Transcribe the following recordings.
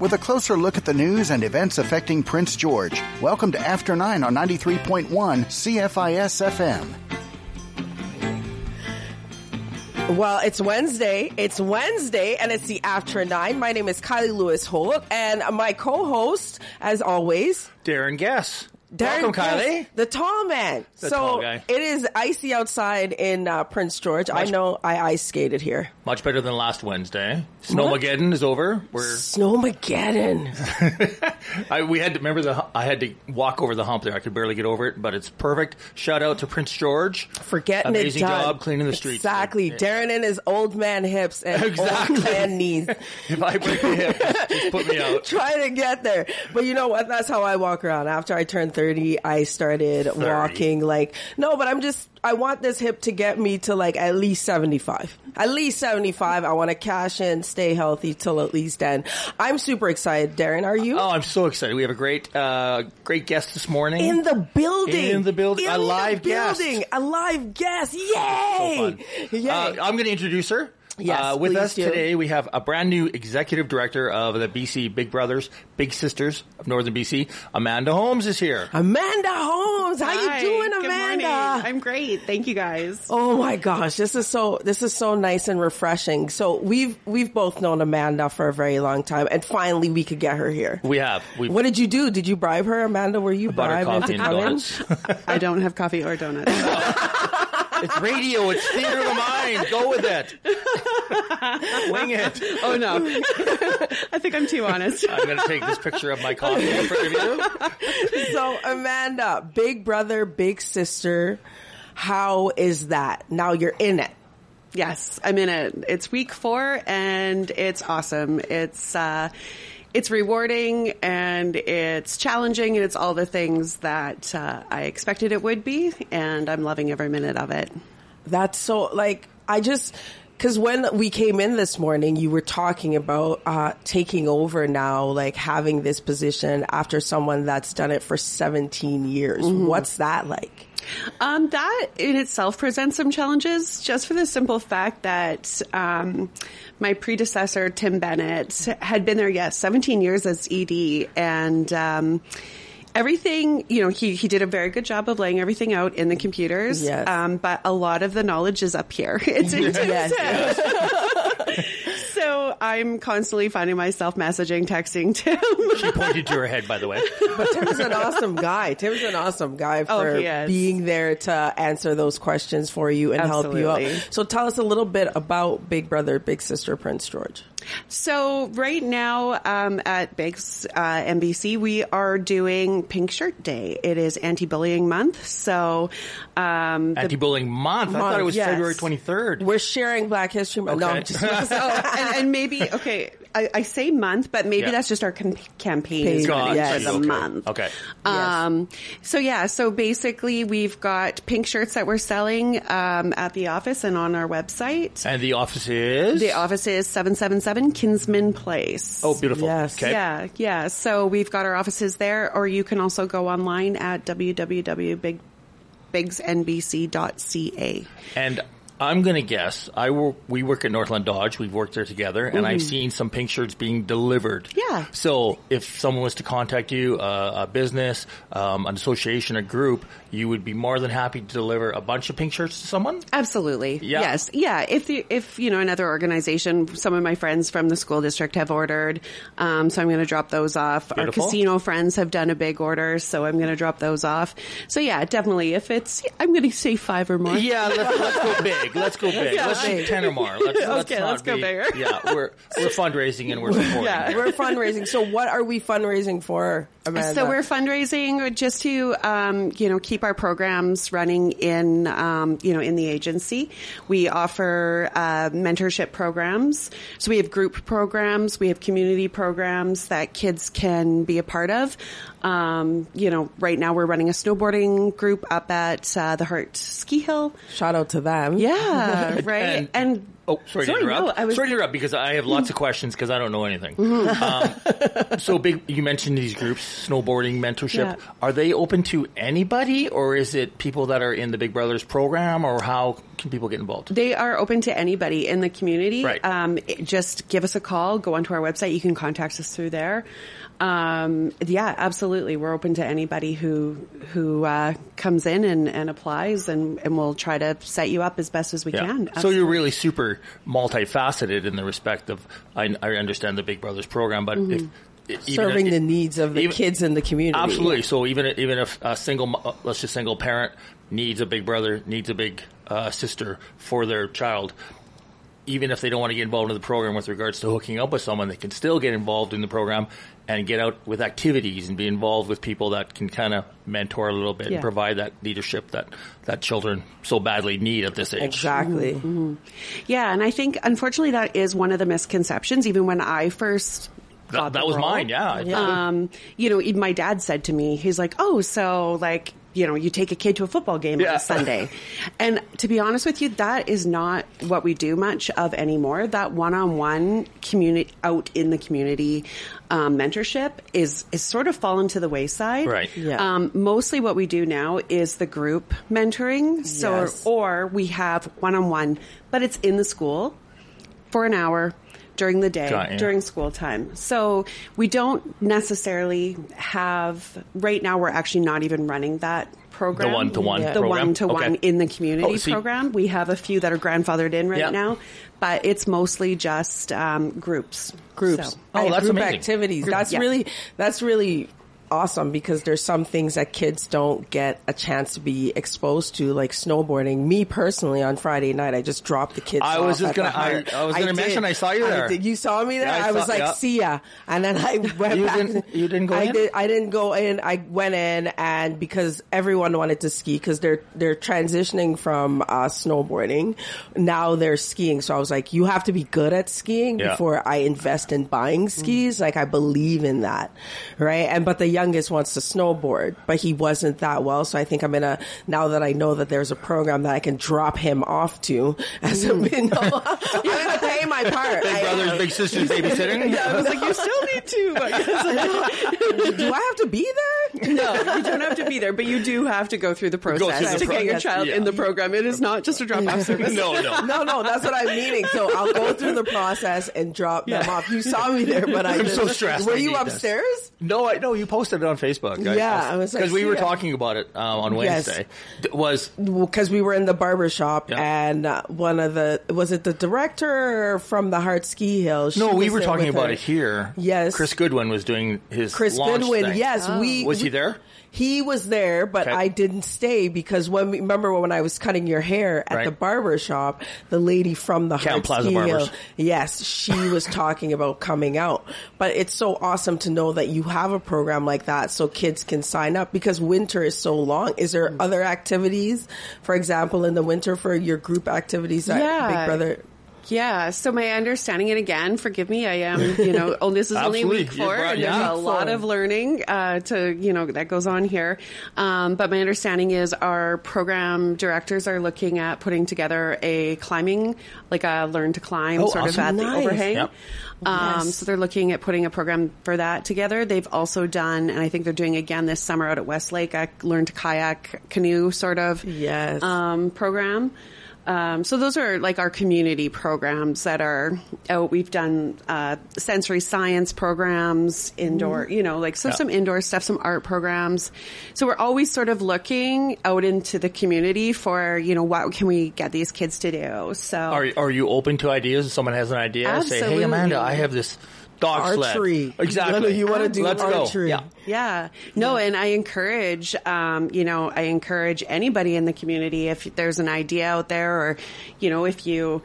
with a closer look at the news and events affecting Prince George. Welcome to After 9 on 93.1 CFIS FM. Well, it's Wednesday. It's Wednesday, and it's the After Nine. My name is Kylie Lewis Holt, and my co-host, as always, Darren Guess. Darren Welcome, Kylie. the tall man. The so tall it is icy outside in uh, Prince George. I know I ice skated here. Much better than last Wednesday. Snowmageddon is over. We're Snowmageddon. I, we had to remember the I had to walk over the hump there. I could barely get over it, but it's perfect. Shout out to Prince George For getting Amazing it done. job cleaning the streets. Exactly. Yeah. Darren and his old man hips and Exactly. old man knees. If I break the hip, just, just put me out. trying to get there. But you know what? That's how I walk around. After I turned 30, I started walking like, no, but I'm just, I want this hip to get me to like at least 75. At least 75. I want to cash in, stay healthy till at least then. I'm super excited. Darren, are you? Oh, I'm so excited. We have a great, uh, great guest this morning. in the building. In the building. In A live guest. building. A live guest. Yay! so fun. Yay. Uh, I'm going to introduce her. Yes, uh, with us do. today, we have a brand new executive director of the BC Big Brothers, Big Sisters of Northern BC. Amanda Holmes is here. Amanda Holmes. How Hi, you doing, good Amanda? morning. I'm great. Thank you guys. Oh my gosh, this is so this is so nice and refreshing. So we've we've both known Amanda for a very long time, and finally we could get her here. We have. We've What did you do? Did you bribe her, Amanda? Were you butter bribed coffee into coming? I don't have coffee or donuts. it's radio. It's theater of the mind. Go with it. Wing it. oh no. I think I'm too honest. I'm going to take this picture of my coffee in front of you. So Amanda, big brother, big sister. How is that? Now you're in it. Yes, I'm in it. It's week four and it's awesome. It's, uh, it's rewarding and it's challenging and it's all the things that uh, I expected it would be and I'm loving every minute of it. That's so like I just because when we came in this morning, you were talking about uh, taking over now, like having this position after someone that's done it for 17 years. What's that like? Um, that in itself presents some challenges, just for the simple fact that um, my predecessor Tim Bennett had been there, yes, 17 years as ED, and um, everything. You know, he he did a very good job of laying everything out in the computers. Yes. Um, but a lot of the knowledge is up here. It's in Yes, head. so I'm constantly finding myself messaging, texting Tim. She pointed to her head, by the way. But Tim's an awesome guy. Tim's an awesome guy Oh, for he is. being there to answer those questions for you and help you out. So tell us a little bit about Big Brother, Big Sister, Prince George. So right now um, at Bigs uh, NBC, we are doing Pink Shirt Day. It is anti-bullying month. So um, Anti-bullying month. I thought it was yes. February 23rd. We're sharing Black History Month. No, Okay. I'm just oh, and, and maybe okay. I, I say month, but maybe Yeah. that's just our com- campaign Page, is running yes. for the Okay. month. Okay. Um, so yeah, so basically we've got pink shirts that we're selling um, at the office and on our website. And the office is? The office is 777 Kinsmen Place. Oh, beautiful. Yes. Okay. Yeah, yeah. So we've got our offices there, or you can also go online at www.bigsnbc.ca. And I'm going to guess. I work, we work at Northland Dodge. We've worked there together, and I've seen some pink shirts being delivered. Mm-hmm. Yeah. So if someone was to contact you, uh, a business, um, an association, a group, you would be more than happy to deliver a bunch of pink shirts to someone. Absolutely. Yeah. Yes. Yeah. If the, if you know another organization, some of my friends from the school district have ordered, um, so I'm going to drop those off. Beautiful. Our casino friends have done a big order, so I'm going to drop those off. So yeah, definitely. If it's, I'm going to say five or more. Yeah, let's, let's go big. Let's go big. Yeah. let's do ten or more. Let's, let's Okay, let's go be- bigger. Yeah, we're we're fundraising and we're supporting. Yeah. We're fundraising. So what are we fundraising for, Amanda? So we're fundraising just to, um, you know, keep our programs running in, um, you know, in the agency. We offer uh, mentorship programs. So we have group programs, we have community programs that kids can be a part of. Um, you know, right now we're running a snowboarding group up at uh, the Hart Ski Hill. Shout out to them. Yeah, right. And Oh, sorry, Sorry, to interrupt. no, was- sorry to interrupt because I have lots of questions because I don't know anything. Um, so big, you mentioned these groups, snowboarding, mentorship. Yeah. Are they open to anybody or is it people that are in the Big Brothers program or how, can people get involved? They are open to anybody in the community. Right. Um, just give us a call. Go onto our website. You can contact us through there. Um, yeah, absolutely. We're open to anybody who who uh, comes in and, and applies, and, and we'll try to set you up as best as we can. So you're really super multifaceted in the respect of I, I understand the Big Brothers program, but Mm-hmm. Serving if- the needs of the even- kids in the community. Absolutely. So even even if a single, let's just single parent needs a big brother, needs a big uh, sister for their child, even if they don't want to get involved in the program with regards to hooking up with someone, they can still get involved in the program and get out with activities and be involved with people that can kind of mentor a little bit Yeah. and provide that leadership that that children so badly need at this age. Exactly. Mm-hmm. Yeah, and I think unfortunately that is one of the misconceptions. Even when I first That, that was role. mine. Yeah. Um, you know, even my dad said to me, he's like, "Oh, so like." You know, you take a kid to a football game on a Sunday. and to be honest with you, that is not what we do much of anymore. That one-on-one community out in the community um, mentorship is is sort of fallen to the wayside. Right. Yeah. Um, mostly what we do now is the group mentoring. So, Yes. or we have one-on-one, but it's in the school for an hour during the day, during school time. So we don't necessarily have, right now we're actually not even running that program. The one-to-one The program? one-to-one Okay. in the community Oh, see- program. We have a few that are grandfathered in right Yeah. now, but it's mostly just um, groups. groups. So- Oh, and that's group amazing. activities. Group- That's Yeah. really that's really awesome because there's some things that kids don't get a chance to be exposed to, like snowboarding. Me personally, on Friday night, I just dropped the kids. I was just gonna- I- I was gonna did. mention I saw you there. did. You saw me there. Yeah, I I, was like, yeah. see ya, and then I went You back. didn't- you didn't go I in? Did, I didn't go in. I went in, and because everyone wanted to ski, because they're they're transitioning from uh, snowboarding, now they're skiing. So I was like, you have to be good at skiing Yeah. before I invest in buying skis. Like I believe in that, right? And but the youngest wants to snowboard, but he wasn't that well. So I think I'm gonna now that I know that there's a program that I can drop him off to as a hmm. you know, I'm gonna pay my part. Big I brothers, am. big sisters babysitting. Yeah, I was like, you still need to. Like, do I have to be there? No, you don't have to be there, but you do have to go through the process through the to get your child Yeah. in the program. It is not just a drop-off service. no, no. No, no, that's what I'm meaning. So I'll go through the process and drop them off. You saw me there, but I I'm didn't- so stressed. Were I you need this. upstairs? No, I no. You posted it on Facebook. Yeah, I was like, because we were yeah. talking about it um, on Yes. Wednesday. D- Was because we were in the barber shop Yeah. and uh, one of the was it the director from the Hart Ski Hill? She no, we were talking about her. it here. Yes. Chris Goodwin was doing his Chris Goodwin, thing. yes, we Was he there? He was there, but Okay. I didn't stay because when remember when I was cutting your hair at Right. the barber shop, the lady from the Camp Heart Plaza Ski Barbers. Yes, she was talking about coming out. But it's so awesome to know that you have a program like that so kids can sign up because winter is so long. Is there Mm. other activities, for example, in the winter for your group activities that Yeah. Big Brother? Yeah. So my understanding, and again, forgive me, I am, you know, oh, this is only week four, right, and yeah. there's a Week lot of learning uh, to, you know, that goes on here. Um, but my understanding is our program directors are looking at putting together a climbing, like a learn to climb, Oh, sort of awesome. at the overhang. Yep. Um, Yes. So they're looking at putting a program for that together. They've also done, and I think they're doing again this summer out at Westlake, a learn to kayak canoe sort of Yes. um, program. Um, so those are like our community programs that are out. We've done uh, sensory science programs, indoor, you know, like so Yeah. some indoor stuff, some art programs. So we're always sort of looking out into the community for you know what can we get these kids to do. So Are are you open to ideas? If someone has an idea, say, "Hey, Amanda, I have this dog Archery. sled." Exactly. You wanna do Let's archery. Go. Yeah. Yeah. No, and I encourage, um, you know, I encourage anybody in the community if there's an idea out there or, you know, if you,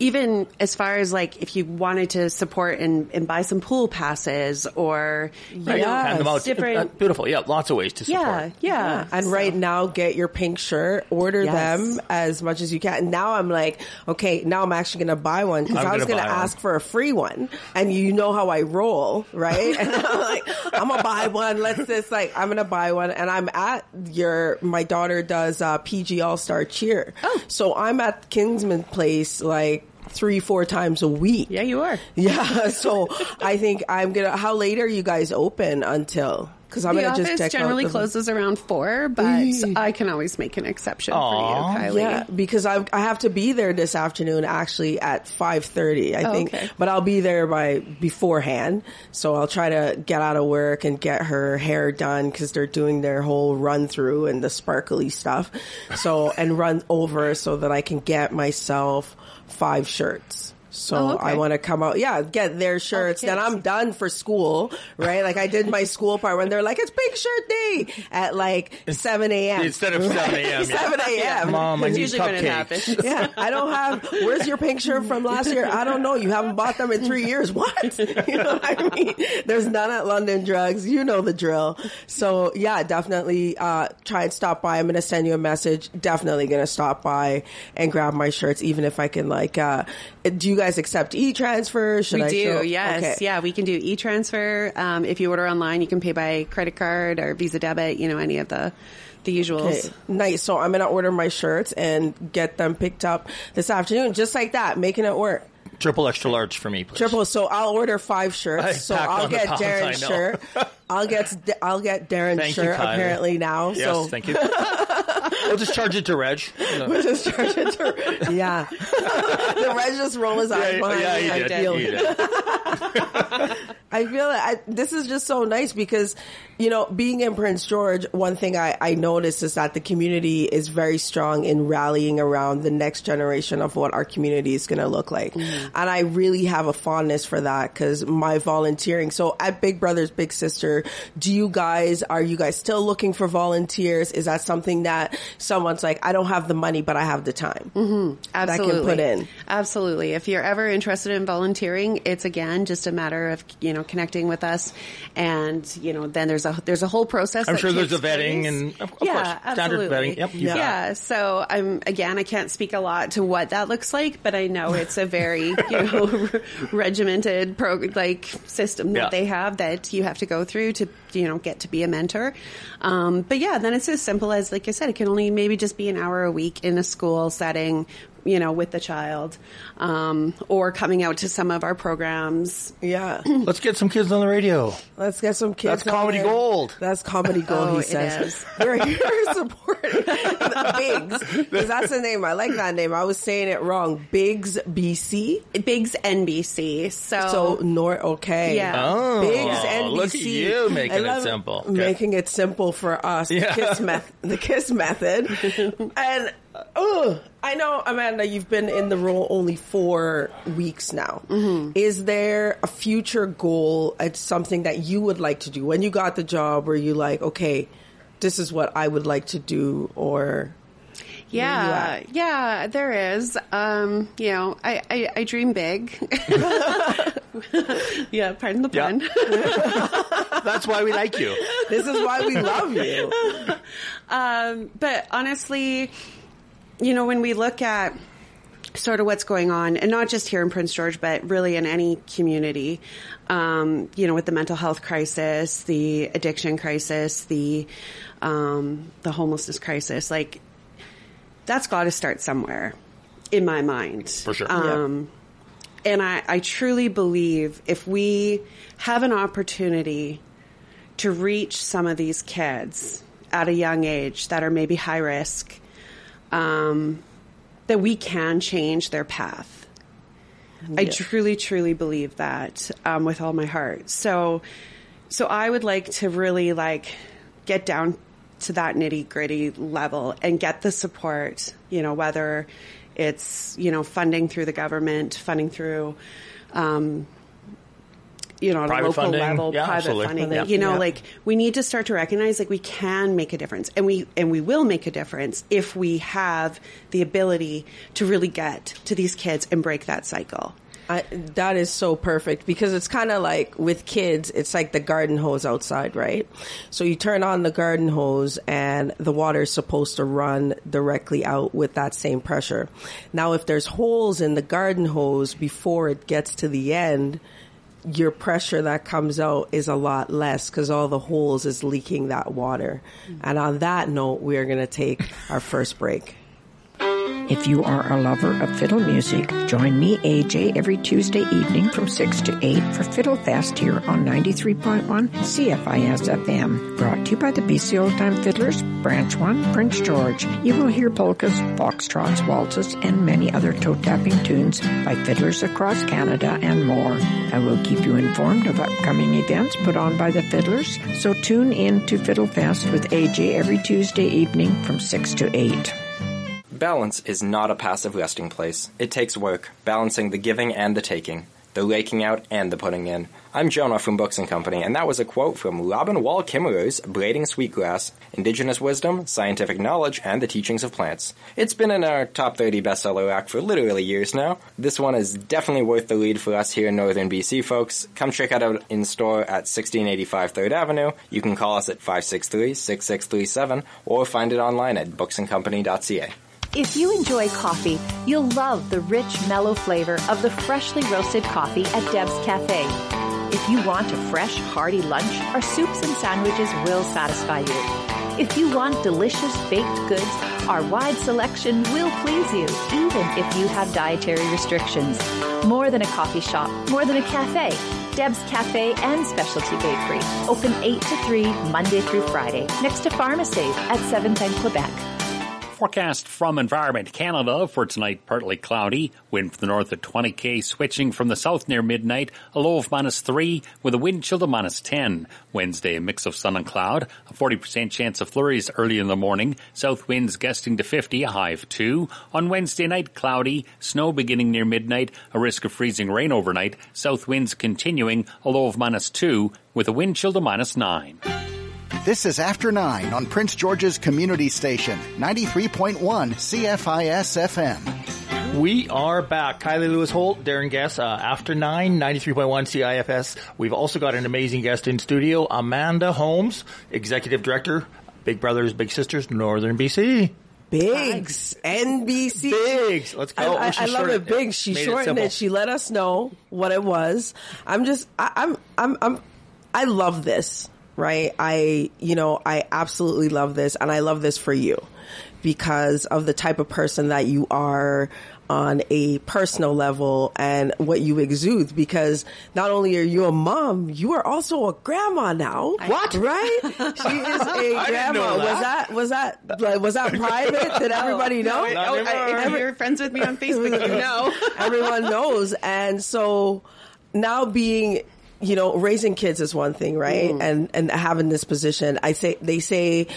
even as far as like if you wanted to support and, and buy some pool passes or, you Right. know, Hand them out. different. Uh, Beautiful. Yeah, lots of ways to support. yeah, yeah. And So- right now, get your pink shirt, order Yes. them as much as you can. and Now I'm like, okay, now I'm actually going to buy one because I'm was gonna going to buy one. ask for a free one. And you know how I roll, right? and I'm like, I'm going to buy one. Let's just like, I'm going to buy one. And I'm at your, my daughter does uh, PG All Star Cheer. Oh. So I'm at Kinsmen Place like three, four times a week. Yeah, you are. Yeah. So I think I'm going to, how late are you guys open until? because I'm the gonna office just check generally out the, closes around four, but I can always make an exception Aw. for you, Kylie. Yeah, because I I have to be there this afternoon actually at five thirty. I Oh, think, okay. but I'll be there by beforehand. So I'll try to get out of work and get her hair done because they're doing their whole run through and the sparkly stuff. So and run over so that I can get myself five shirts. So Oh, okay. I want to come out, yeah, get their shirts. Then. I'm done for school, right? Like I did my school part when they're like, it's Pink Shirt Day at like 7 a.m. Instead of 7 a.m., yeah. 7 a.m. Mom, I need usually when it cupcakes. happens. Yeah, I don't have. Where's your pink shirt from last year? I don't know. You haven't bought them in three years. What? You know what I mean? There's none at London Drugs. You know the drill. So yeah, definitely uh, try and stop by. I'm gonna send you a message. Definitely gonna stop by and grab my shirts, even if I can. Like, uh, do you guys accept e-transfer? Should We I do, show- yes. Okay. Yeah, we can do e-transfer. Um, if you order online, you can pay by credit card or Visa debit, you know, any of the, the usuals. Okay, nice. So I'm gonna order my shirts and get them picked up this afternoon, just like that, making it work. Triple extra large for me, please. Triple. So I'll order five I shirts. So I'll get pounds, Darren's shirt. I'll get I'll get Darren's Thank shirt Kylie. apparently now. Yes, so thank you. we'll just charge it to Reg. No. just charge it to yeah. the Reg just roll his eyes Yeah, behind yeah, me. I feel. I feel that I, this is just so nice because, you know, being in Prince George, one thing I, I noticed is that the community is very strong in rallying around the next generation of what our community is going to look like. Mm-hmm. And I really have a fondness for that because my volunteering. So at Big Brothers Big Sister, do you guys, are you guys still looking for volunteers? Is that something that someone's like, I don't have the money, but I have the time? Mm-hmm. That I Absolutely. can put in. Absolutely. If you're ever interested in volunteering, it's again just a matter of you know connecting with us, and you know then there's a there's a whole process. I'm sure there's takes a vetting and, of- of yeah, course, standard vetting. Yep, you've yeah. So I'm again, I can't speak a lot to what that looks like, but I know it's a very you know regimented pro like system that Yeah. they have that you have to go through to you know get to be a mentor. Um, but yeah, then it's as simple as like I said, it can only maybe just be an hour a week in a school setting. You know, with the child, um, or coming out to some of our programs. Yeah. Let's get some kids on the radio. Let's get some kids. That's comedy on there. gold. That's comedy gold. Oh, he says. is. We're here to support the Bigs because that's the name. I like that name. I was saying it wrong. Bigs BC. Bigs NBC. So, So Nor okay. Yeah. Oh, Bigs NBC. look at you making I it simple. Okay. Making it simple for us. Yeah. The kiss method. The kiss method. and oh, I know Amanda, you've been in the role only four weeks now. Mm-hmm. Is there a future goal? It's something that you would like to do when you got the job. Were you like, okay, this is what I would like to do, or yeah, yeah, there is. Um, you know, I, I, I dream big. yeah, pardon the Yeah. pun. That's why we like you. this is why we love you? Um, but honestly, you know, when we look at sort of what's going on, and not just here in Prince George, but really in any community, um, you know, with the mental health crisis, the addiction crisis, the um, the homelessness crisis, like that's got to start somewhere, in my mind. For sure. Um, And I, I truly believe if we have an opportunity to reach some of these kids at a young age that are maybe high risk, um, that we can change their path. I truly, truly believe that um, with all my heart. So, so I would like to really like get down to that nitty gritty level and get the support. You know, whether it's you know funding through the government, funding through. Um, you know, at Private a local funding. level, Yeah, private absolutely. funding. Yeah. You know, Yeah. like we need to start to recognize like we can make a difference, and we and we will make a difference if we have the ability to really get to these kids and break that cycle. I, that is so perfect because it's kind of like with kids, it's like the garden hose outside, right? So you turn on the garden hose and the water is supposed to run directly out with that same pressure. Now, if there's holes in the garden hose before it gets to the end, your pressure that comes out is a lot less because all the holes is leaking that water. And on that note, we are going to take our first break. If you are a lover of fiddle music, join me, AJ, every Tuesday evening from 6 to 8 for Fiddle Fest here on 93.1 CFIS FM. Brought to you by the BC Old Time Fiddlers, Branch 1, Prince George. You will hear polkas, foxtrots, waltzes, and many other toe-tapping tunes by fiddlers across Canada and more. I will keep you informed of upcoming events put on by the fiddlers, so tune in to Fiddle Fest with AJ every Tuesday evening from 6 to 8. Balance is not a passive resting place. It takes work, balancing the giving and the taking, the raking out and the putting in. I'm Jonah from Books and Company, and that was a quote from Robin Wall Kimmerer's Braiding Sweetgrass, Indigenous Wisdom, Scientific Knowledge, and the Teachings of Plants. It's been in our top 30 bestseller rack for literally years now. This one is definitely worth the lead for us here in northern BC, folks. Come check it out in store at 1685 3rd Avenue. You can call us at 563-6637 or find it online at booksandcompany.ca. If you enjoy coffee, you'll love the rich, mellow flavor of the freshly roasted coffee at Deb's Cafe. If you want a fresh, hearty lunch, our soups and sandwiches will satisfy you. If you want delicious baked goods, our wide selection will please you, even if you have dietary restrictions. More than a coffee shop, more than a cafe. Deb's Cafe and Specialty Bakery. Open 8 to 3, Monday through Friday, next to Pharmasave at 7th and Quebec. Forecast from Environment Canada for tonight partly cloudy, wind from the north at 20k, switching from the south near midnight, a low of minus 3 with a wind chill to minus 10. Wednesday a mix of sun and cloud, a 40% chance of flurries early in the morning, south winds gusting to 50, a high of 2. On Wednesday night cloudy, snow beginning near midnight, a risk of freezing rain overnight, south winds continuing, a low of minus 2 with a wind chill to minus 9. This is After 9 on Prince George's Community Station, 93.1 CFIS FM. We are back. Kylie Lewis Holt, Darren Guess, uh, after 9, 93.1 CIFS. We've also got an amazing guest in studio, Amanda Holmes, Executive Director, Big Brothers, Big Sisters, Northern BC. Bigs, NBC. Bigs. Let's go. I, I, Oh, I love it. Big. She Made it shortened it, She let us know what it was. I'm just. I, I'm. I'm. I'm. I love this. Right. I. You know. I absolutely love this, and I love this for you because of the type of person that you are on a personal level and what you exude because not only are you a mom, you are also a grandma now. What? Right? She is a grandma. Was that was that like, was that private? Did everybody know? Oh. I, if you're friends with me on Facebook, you know. Everyone knows. And so now being, you know, raising kids is one thing, right? Mm. And, and having this position, I say, they say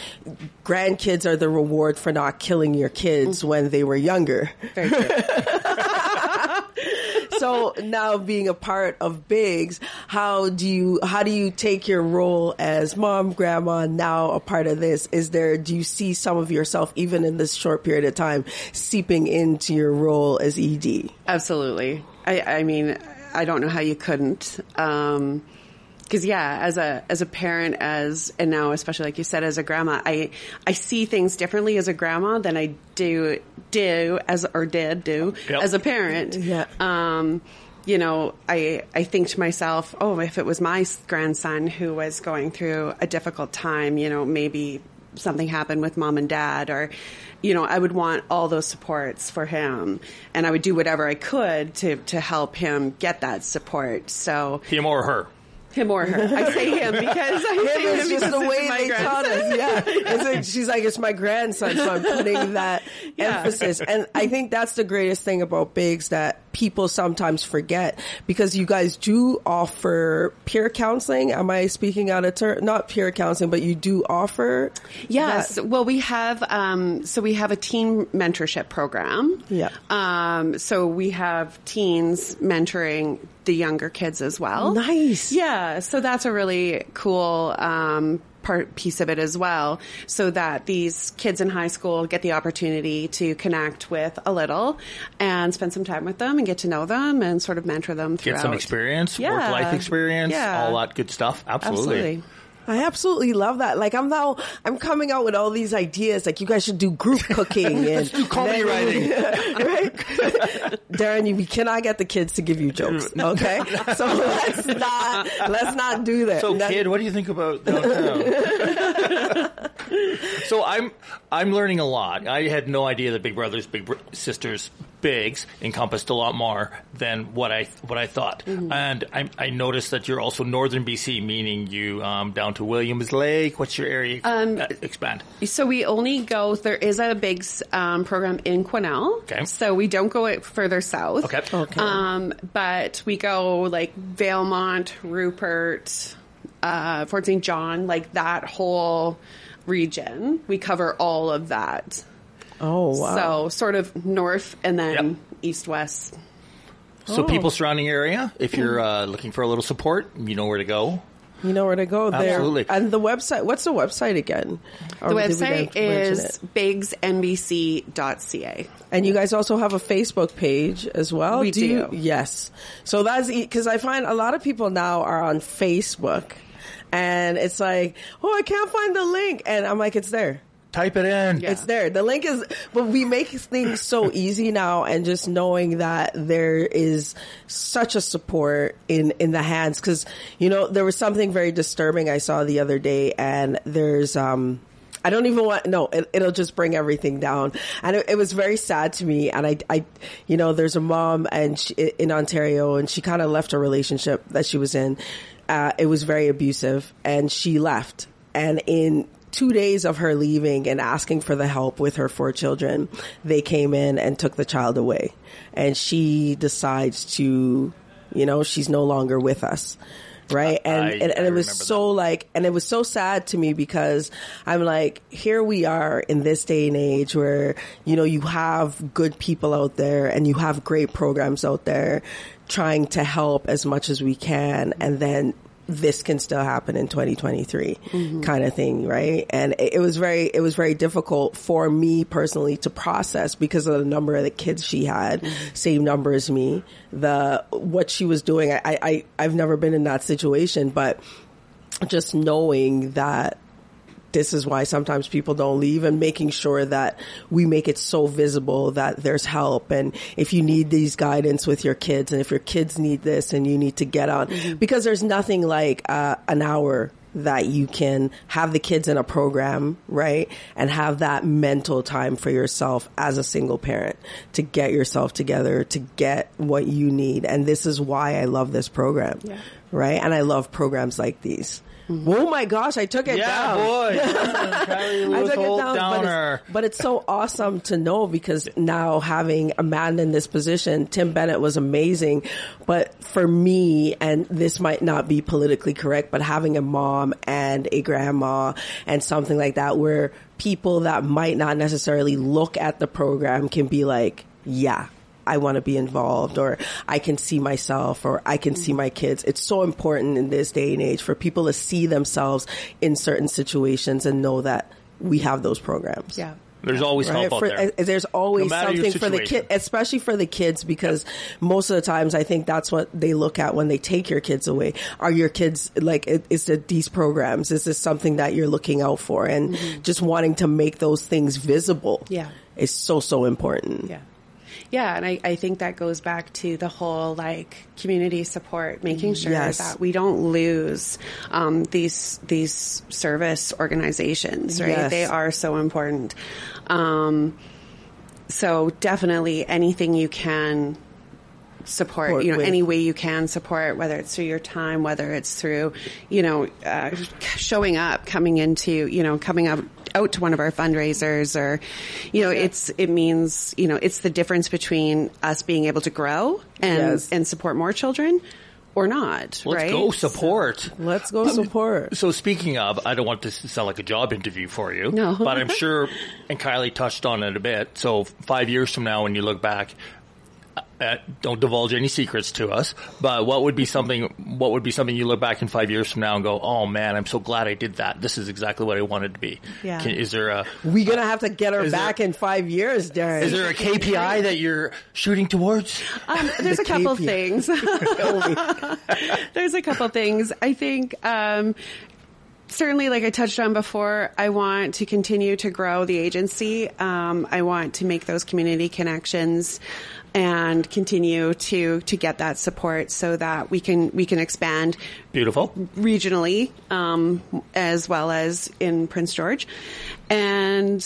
grandkids are the reward for not killing your kids mm. when they were younger. Very true. so now being a part of Bigs, how do you how do you take your role as mom, grandma, now a part of this? Is there do you see some of yourself even in this short period of time seeping into your role as ED? Absolutely. I, I mean, I don't know how you couldn't. Um, because yeah, as a as a parent, as and now especially like you said, as a grandma, I I see things differently as a grandma than I do do as or did do Yep. as a parent. Yeah. Um, you know, I I think to myself, oh, if it was my grandson who was going through a difficult time, you know, maybe something happened with mom and dad or you know i would want all those supports for him and i would do whatever i could to to help him get that support so Him or her. him or her i say him because i Him him is because just the way is my they taught us. Yeah, it's like, she's like, it's my grandson, so I'm putting that Yeah. emphasis. And I think that's the greatest thing about Bigs that people sometimes forget because you guys do offer peer counseling. Am I speaking out of turn? Not peer counseling, but you do offer. Yes. that- Well, we have um, so we have a teen mentorship program. Yeah. Um, so we have teens mentoring the younger kids as well. Nice. Yeah. So that's a really cool um, part piece of it as well, so that these kids in high school get the opportunity to connect with a little and spend some time with them and get to know them and sort of mentor them throughout. Get some experience, Yeah. work life experience, Yeah. all that good stuff. Absolutely. Absolutely. I absolutely love that. Like I'm now, I'm coming out with all these ideas. Like you guys should do group cooking and do comedy writing. right? Darren, you we cannot get the kids to give you jokes. Okay, so let's not let's not do that. So, That- kid, what do you think about downtown? so I'm I'm learning a lot. I had no idea that Big Brothers Big Br- Sisters Bigs encompassed a lot more than what I what I thought. Mm-hmm. And I, I noticed that you're also northern BC, meaning you um, down to Williams Lake. What's your area? Um, Uh, expand. So we only go. There is a big um, program in Quesnel. Okay. So we don't go further south. Okay. Okay. Um, but we go like Valemount, Rupert, uh, Fort St. John, like that whole region. We cover all of that. Oh wow. So sort of north and then Yep. east west. So Oh. people surrounding area, if you're uh, looking for a little support, you know where to go. you know where to go there. Absolutely. And the website. What's the website again? Or The did website mention is it? bigsnbc.ca. And you guys also have a Facebook page as well. We you- do. yes. So that's because I find a lot of people now are on Facebook, and it's like, oh, I can't find the link, and I'm like, it's there. Type it in. Yeah. It's there. The link is, but we make things so easy now and just knowing that there is such a support in, in the hands. Cause, you know, there was something very disturbing I saw the other day and there's, um, I don't even want, no, it, it'll just bring everything down. And it, it was very sad to me. And I, I, you know, there's a mom and she, in Ontario and she kind of left a relationship that she was in. Uh, it was very abusive and she left. And in two days of her leaving and asking for the help with her four children, they came in and took the child away. And she decides to, you know, she's no longer with us. Right. And, I- and, and I it was so like, and it was so sad to me because I'm like, here we are in this day and age where, you know, you have good people out there and you have great programs out there trying to help as much as we can. And then this can still happen in 2023 mm-hmm. kind of thing, right? And it, it was very, it was very difficult for me personally to process because of the number of the kids she had, mm-hmm. same number as me, the, what she was doing. I, I, I've never been in that situation, but just knowing that this is why sometimes people don't leave and making sure that we make it so visible that there's help. And if you need these guidance with your kids and if your kids need this and you need to get on, because there's nothing like uh, an hour that you can have the kids in a program, right? And have that mental time for yourself as a single parent to get yourself together, to get what you need. And this is why I love this program, right? And I love programs like these. Mm-hmm. Oh my gosh, I took it Yeah, down. boy. I took it down, but it's, but it's so awesome to know because now having a man in this position, Tim Bennett was amazing. But for me, and this might not be politically correct, but having a mom and a grandma and something like that where people that might not necessarily look at the program can be like, yeah, I want to be involved or I can see myself or I can see my kids. It's so important in this day and age for people to see themselves in certain situations and know that we have those programs. Yeah. There's always Right? help out For- there. uh, There's always No something for the situation. kid, especially for the kids, because most of the times I think that's what they look at when they take your kids away. Are your kids like? Is it these programs? Is this something that you're looking out for? And just wanting to make those things visible, Mm-hmm. Yeah. is so so important. Yeah. Yeah, and I, I think that goes back to the whole like community support, making sure Yes. that we don't lose um, these these service organizations, right? Yes. They are so important. Um, so definitely anything you can support, Support you know, with- any way you can support, whether it's through your time, whether it's through, you know, uh, showing up, coming into, you know, coming up out to one of our fundraisers or, you know, it's, it means, you know, it's the difference between us being able to grow and, Yes. and support more children or not, Let's right? go support. Let's go um, support. So speaking of, I don't want this to sound like a job interview for you, No. but I'm sure, and Kylie touched on it a bit. So five years from now, when you look back, uh, don't divulge any secrets to us. But what would be something? What would be something you look back in five years from now and go, "Oh man, I'm so glad I did that. This is exactly what I wanted to be." Yeah. Can, is there a We're gonna have to get her Is there- back in five years, Darren. is there a KPI that you're shooting towards? Um, there's The a couple KPI. things. there's a couple things. I think um, certainly, like I touched on before, I want to continue to grow the agency. Um, I want to make those community connections and continue to to get that support so that we can we can expand Beautiful. regionally um, as well as in Prince George, and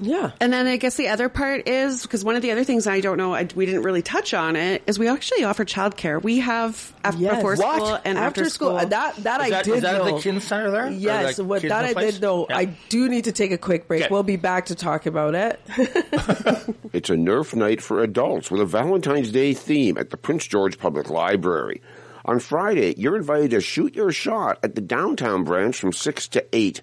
Yeah. and then I guess the other part is because one of the other things I don't know I, we didn't really touch on it is we actually offer childcare. We have af- Yes. before What? school and after, school. That that Is I did is that know. the Kin Center there? Yes, the what that I Place? did know. Yeah. I do need to take a quick break. Okay. We'll be back to talk about it. It's a Nerf night for adults with a Valentine's Day theme at the Prince George Public Library. On Friday, you're invited to shoot your shot at the downtown branch from 6 to 8.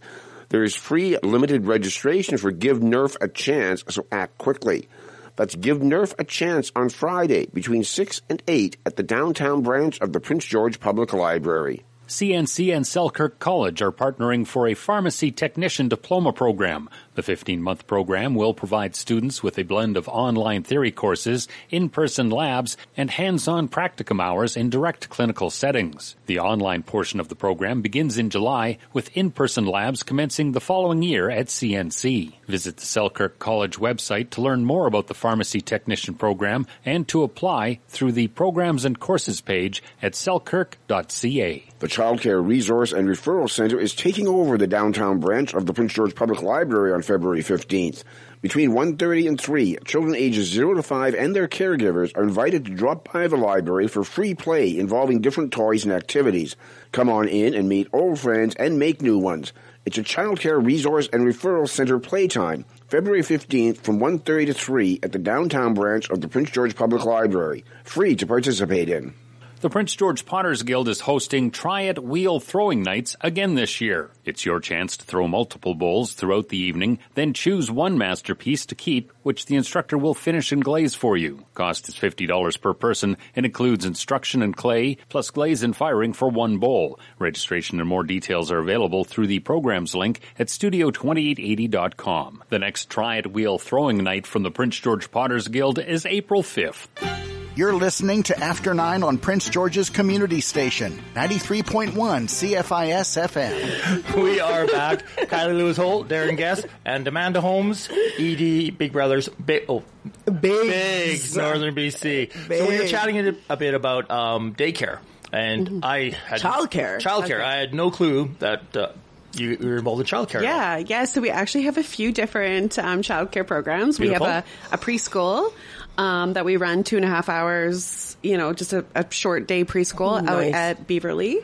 There is free limited registration for Give Nerf a Chance, so act quickly. That's Give Nerf a Chance on Friday between 6 and 8 at the downtown branch of the Prince George Public Library. CNC and Selkirk College are partnering for a pharmacy technician diploma program. The 15 month program will provide students with a blend of online theory courses, in person labs, and hands on practicum hours in direct clinical settings. The online portion of the program begins in July, with in person labs commencing the following year at CNC. Visit the Selkirk College website to learn more about the pharmacy technician program and to apply through the programs and courses page at selkirk.ca. The Child Care Resource and Referral Center is taking over the downtown branch of the Prince George Public Library on February 15th. Between 1.30 and 3, children ages 0 to 5 and their caregivers are invited to drop by the library for free play involving different toys and activities. Come on in and meet old friends and make new ones. It's a Child Care Resource and Referral Center playtime, February 15th from 1.30 to 3 at the downtown branch of the Prince George Public Library. Free to participate in. The Prince George Potters Guild is hosting Try It Wheel Throwing Nights again this year. It's your chance to throw multiple bowls throughout the evening, then choose one masterpiece to keep, which the instructor will finish and glaze for you. Cost is $50 per person and includes instruction and clay, plus glaze and firing for one bowl. Registration and more details are available through the programs link at studio2880.com. The next Try It Wheel Throwing Night from the Prince George Potters Guild is April 5th. You're listening to After 9 on Prince George's community station, 93.1 CFIS FM. we are back. Kylie Lewis Holt, Darren Guest, and Amanda Holmes, ED Big Brothers, Big, oh, Big, Big Northern BC. So we were Big. chatting a, a bit about um, daycare, and I had Childcare. Childcare. I had no clue that uh, you, you were involved in childcare. Yeah, yeah. So we actually have a few different um, childcare programs. We have a, a preschool um, that we run two and a half hours. You know, just a, a short day preschool Nice. out at Beaverly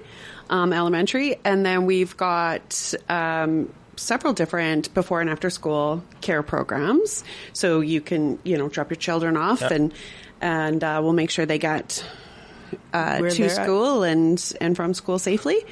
um, Elementary, and then we've got. Um, several different before and after school care programs so you can you know drop your children off Yep. and and uh, we'll make sure they get uh, to they're at. school and and from school safely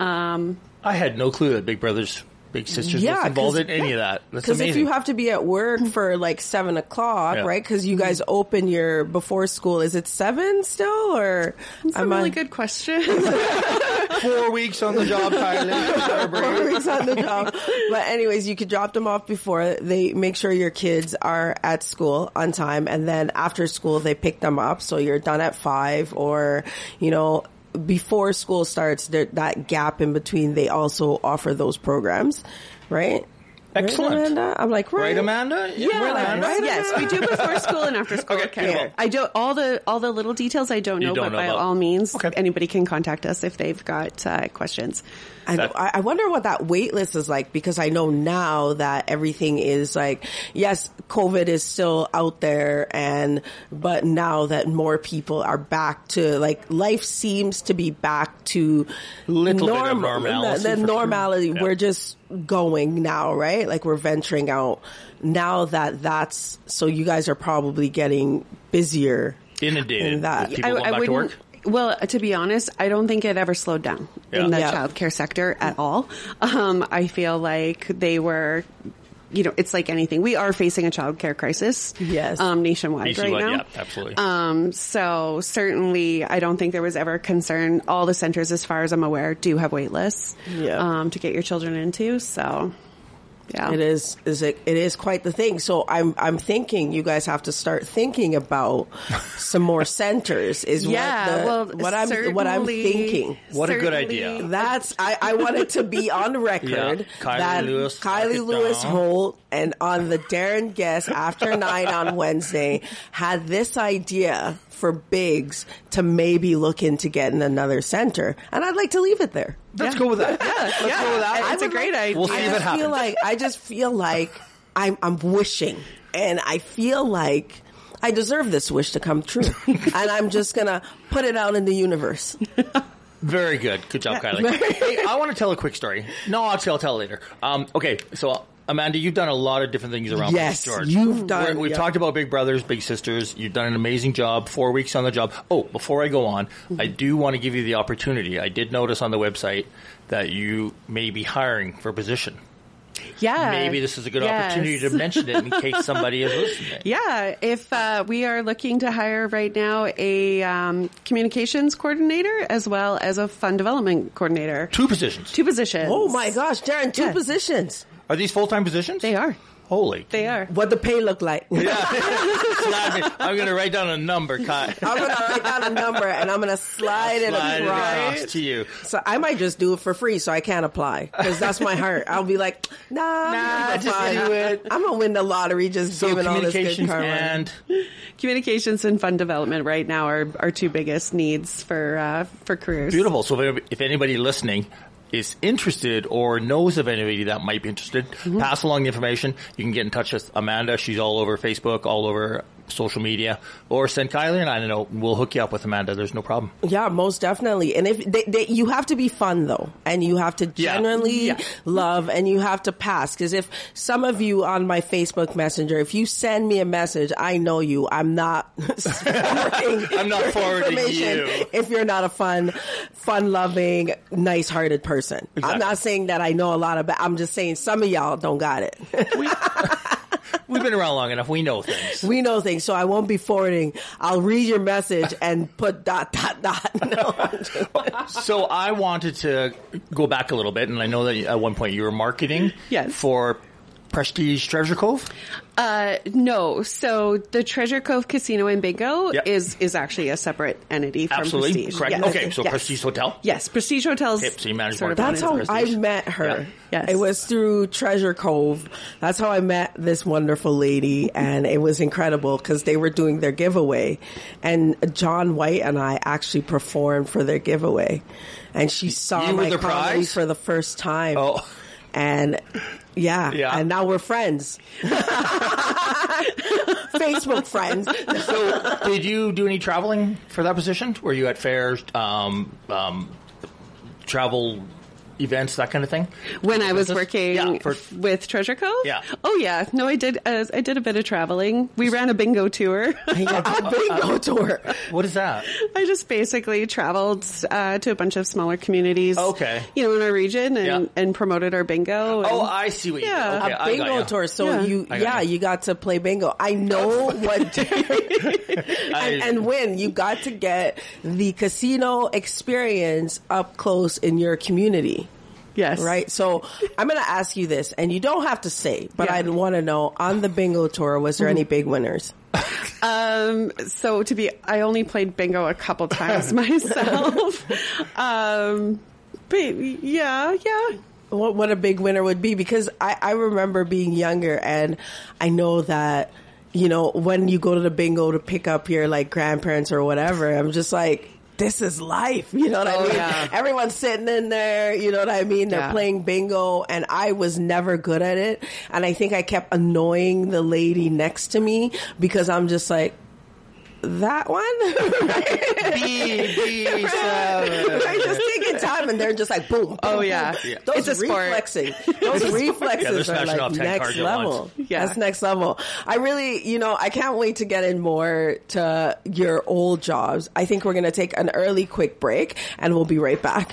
um, I had no clue that Big Brothers, Big Sisters was involved 'cause- in any of that. Because if you have to be at work for like seven o'clock, Yeah. right? Because you guys open your before school. Is it seven still, or it's a am I- really good question Four weeks on the job, Kylie. four weeks on the job. But anyways, you could drop them off before they make sure your kids are at school on time, and then after school they pick them up. So you're done at five, or you know. Before school starts, that gap in between, they also offer those programs, right? Excellent. Right, Amanda? I'm like, right, Right, Amanda? Yeah, Right, Amanda? right. yes, we do before school and after school Okay, care. beautiful. I don't all the all the little details I don't know, don't but know by about- all means, Okay. anybody can contact us if they've got uh, questions. I, That- I I wonder what that wait list is like because I know now that everything is like, yes, COVID is still out there and, but now that more people are back to like, life seems to be back to Little bit of normalcy The, the for sure. normality. Yeah. We're just going now, right? Like we're venturing out now that that's, so you guys are probably getting busier. Inundated. In that. with people going back to work. Well, to be honest, I don't think it ever slowed down Yeah. in the Yeah. childcare sector at all. Um, I feel like they were. You know, it's like anything. We are facing a childcare crisis, Yes. um, nationwide, Nationwide, right now. yeah, absolutely. Um, so certainly, I don't think there was ever concern. All the centers, as far as I'm aware, do have wait lists Yeah. um, to get your children into. So Yeah. It is is it, it is quite the thing. So I'm I'm thinking you guys have to start thinking about some more centers. Is Yeah, what the, well, what I'm what I'm thinking. What a good idea. That's I, I want it to be on record Yeah. Kylie that Lewis, Kylie Lewis down. Holt and on the Darren Guest after nine on Wednesday had this idea for Bigs to maybe look into getting another center, and I'd like to leave it there. Let's go with that. Yeah, Let's go with that. It's a great idea. We'll see I if it just feel happens. like I just feel like I'm I'm wishing, and I feel like I deserve this wish to come true, and I'm just gonna put it out in the universe. Very good. Good job, Kylie. hey, I want to tell a quick story. No, I'll tell, tell later. Um, okay, so Amanda, you've done a lot of different things around Yes, Prince George. you've done- We're- We've yeah. talked about Big Brothers, Big Sisters. You've done an amazing job. Four weeks on the job. Oh, before I go on, I do want to give you the opportunity. I did notice on the website that you may be hiring for a position. Yeah. Maybe this is a good Yes. opportunity to mention it in case somebody is listening. Yeah, if uh, we are looking to hire right now a um, communications coordinator as well as a fund development coordinator. Two positions. Two positions. Oh my gosh, Darren, two Yeah. positions. Are these full time positions? They are. Holy. They are. What the pay look like? Slide me. I'm going to write down a number, Kai. I'm gonna write down a number and I'm gonna slide, Slide it it across. across to you. So I might just do it for free, so I can't apply because that's my heart. I'll be like, nah, nah, just fine. do it. I'm gonna win the lottery just So giving all this good communications karma. and Communications and fund development right now are our two biggest needs for uh, for careers. Beautiful. So if, if anybody listening is interested or knows of anybody that might be interested, Mm-hmm. pass along the information. You can get in touch with Amanda. She's all over Facebook, all over social media, or send Kylie and I don't know. We'll hook you up with Amanda. There's no problem. Yeah, most definitely. And if they, they, you have to be fun though, and you have to genuinely Yeah. love, and you have to pass. Because if some of you on my Facebook Messenger, if you send me a message, I know you. I'm not. I'm not forwarding you. If you're not a fun, fun-loving, nice-hearted person, I'm not saying that I know a lot about. I'm just saying some of y'all don't got it. We've been around long enough. We know things. we know things, so I won't be forwarding. I'll read your message and put dot dot dot. No, So I wanted to go back a little bit, and I know that at one point you were marketing Yes. for Prestige Treasure Cove. Uh, no, so the Treasure Cove Casino and Bingo Yep. is is actually a separate entity from Absolutely Prestige. correct. Yes. Okay, so Yes. Prestige Hotel. Yes, Prestige Hotels. Yep, so you manage sort of. That's how its I Prestige. met her. Yeah. Yes. It was through Treasure Cove. That's how I met this wonderful lady, and it was incredible because they were doing their giveaway, and John White and I actually performed for their giveaway, and she saw You my the comedy prize? for the first time. Oh. And yeah, Yeah. and now we're friends. Facebook friends. So, did you do any traveling for that position? Were you at fairs, um, um, travel events, that kind of thing? when I was Business? working Yeah, for- with Treasure Cove. Yeah. Oh yeah. No, I did. Uh, I did a bit of traveling. We ran a bingo tour. a bingo tour. What is that? I just basically traveled uh, to a bunch of smaller communities. Okay. You know, in our region and, Yeah. and promoted our bingo. Oh, I see what you Yeah. did. Okay, a I got bingo ya. tour. So Yeah. you, got yeah, you. you got to play bingo. I know what, I- and, and win. You got to get the casino experience up close in your community. Yes. Right. So I'm going to ask you this, and you don't have to say, but Yeah. I want to know on the bingo tour, was there any big winners? Um, so to be, I only played bingo a couple times myself. um, but yeah, yeah. what, what a big winner would be because I, I remember being younger and I know that, you know, when you go to the bingo to pick up your like grandparents or whatever, I'm just like, this is life. You know what I Oh, mean? yeah. Everyone's sitting in there, you know what I mean? They're Yeah. playing bingo and I was never good at it. And I think I kept annoying the lady next to me because I'm just like, that one? B, B, seven. right, just taking time, and they're just like boom. boom Oh, boom. yeah. Those It's a sport. reflexing, those Yeah, they're reflexes are like next level. Yeah. That's next level. I really, you know, I can't wait to get in more to your old jobs. I think we're going to take an early quick break, and we'll be right back.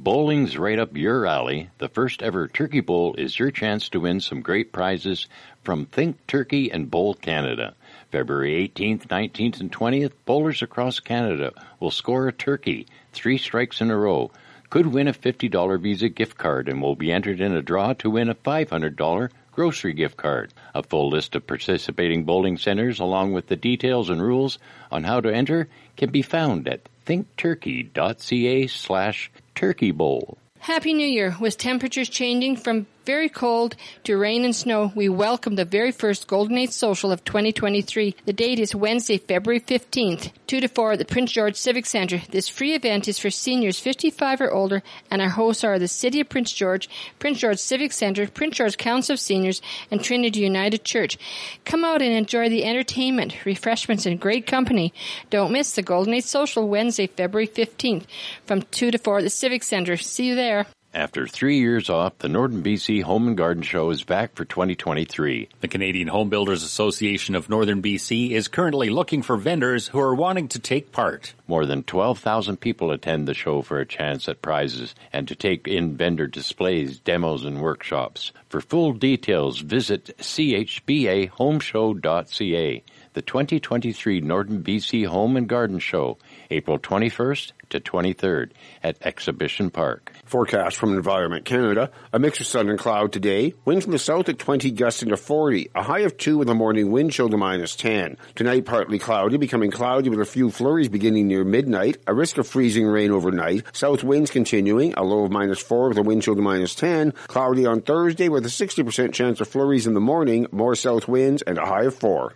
Bowling's right up your alley. The first ever Turkey Bowl is your chance to win some great prizes from Think Turkey and Bowl Canada. February 18th, 19th, and 20th, bowlers across Canada will score a turkey, three strikes in a row. could win a $50 Visa gift card and will be entered in a draw to win a $500 grocery gift card. A full list of participating bowling centers along with the details and rules on how to enter can be found at thinkturkey.ca slash turkey bowl. Happy New Year. With temperatures changing from very cold to rain and snow, we welcome the very first Golden Age Social of 2023. The date is Wednesday, February 15th, 2 to 4 at the Prince George Civic Center. This free event is for seniors 55 or older, and our hosts are the City of Prince George, Prince George Civic Center, Prince George Council of Seniors, and Trinity United Church. Come out and enjoy the entertainment, refreshments, and great company. Don't miss the Golden Age Social Wednesday, February 15th from 2 to 4 at the Civic Center. See you there. After three years off, the Northern BC Home and Garden Show is back for 2023. The Canadian Home Builders Association of Northern BC is currently looking for vendors who are wanting to take part. More than 12,000 people attend the show for a chance at prizes and to take in vendor displays, demos, and workshops. For full details, visit chbahomeshow.ca. The 2023 Northern BC Home and Garden Show, April 21st to 23rd at Exhibition Park. Forecast from Environment Canada. A mix of sun and cloud today. Wind from the south at 20 gusting to 40. A high of 2 in the morning, wind chill to minus 10. Tonight partly cloudy, becoming cloudy with a few flurries beginning near midnight. A risk of freezing rain overnight. South winds continuing. A low of minus 4 with a wind chill to minus 10. Cloudy on Thursday with a 60% chance of flurries in the morning. More south winds and a high of 4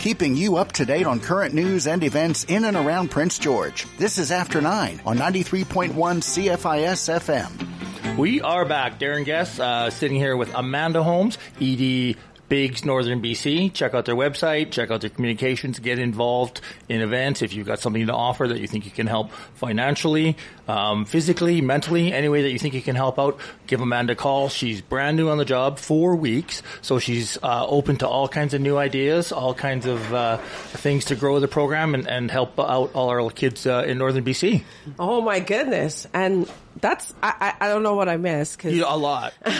keeping you up to date on current news and events in and around Prince George. This is After 9 on 93.1 CFIS FM. We are back. Darren Guest uh, sitting here with Amanda Holmes, ED Bigs Northern BC. Check out their website, check out their communications, get involved in events. If you've got something to offer that you think you can help financially, um, physically, mentally, any way that you think you can help out, give Amanda a call. She's brand new on the job, four weeks, so she's uh, open to all kinds of new ideas, all kinds of uh, things to grow the program and, and help out all our kids uh, in Northern BC. Oh my goodness! And that's I, I don't know what I missed because a lot. he